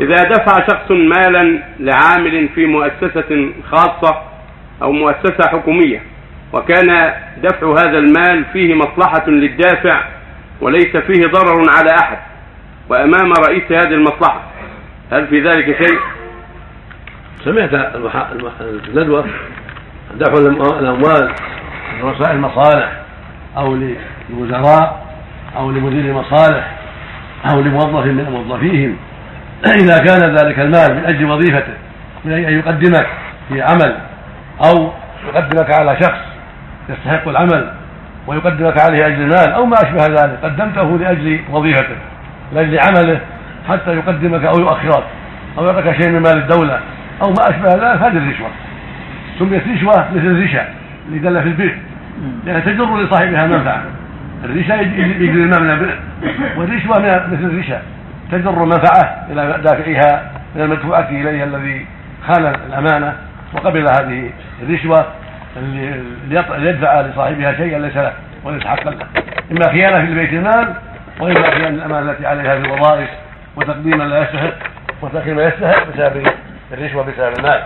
إذا دفع شخص مالا لعامل في مؤسسة خاصة أو مؤسسة حكومية وكان دفع هذا المال فيه مصلحة للدافع وليس فيه ضرر على أحد وأمام رئيس هذه المصلحة هل في ذلك شيء؟ سمعت الندوة دفع الأموال لرؤساء المصالح أو للوزراء أو لمدير المصالح أو لموظف من موظفيهم إذا كان ذلك المال من أجل وظيفته من أن يقدمك في عمل أو يقدمك على شخص يستحق العمل ويقدمك عليه أجل المال أو ما أشبه ذلك قدمته لأجل وظيفته لأجل عمله حتى يقدمك أو يؤخرك أو يعطيك شيء من مال الدولة أو ما أشبه ذلك هذه الرشوة. سميت رشوة مثل الرشا اللي دل في البر لأنها تجر لصاحبها منفعة الرشا يجري المال من البر والرشوة مثل الرشا. تجر منفعة إلى دافعها من المدفوعة إليها الذي خان الأمانة وقبل هذه الرشوة ليدفع لصاحبها شيئا ليس له وليس حقا له. إما خيانة في بيت المال وإما خيانة الأمانة التي عليها في الوظائف وتقديم لا يستحق وتأخير ما يستحق بسبب الرشوة بسبب المال.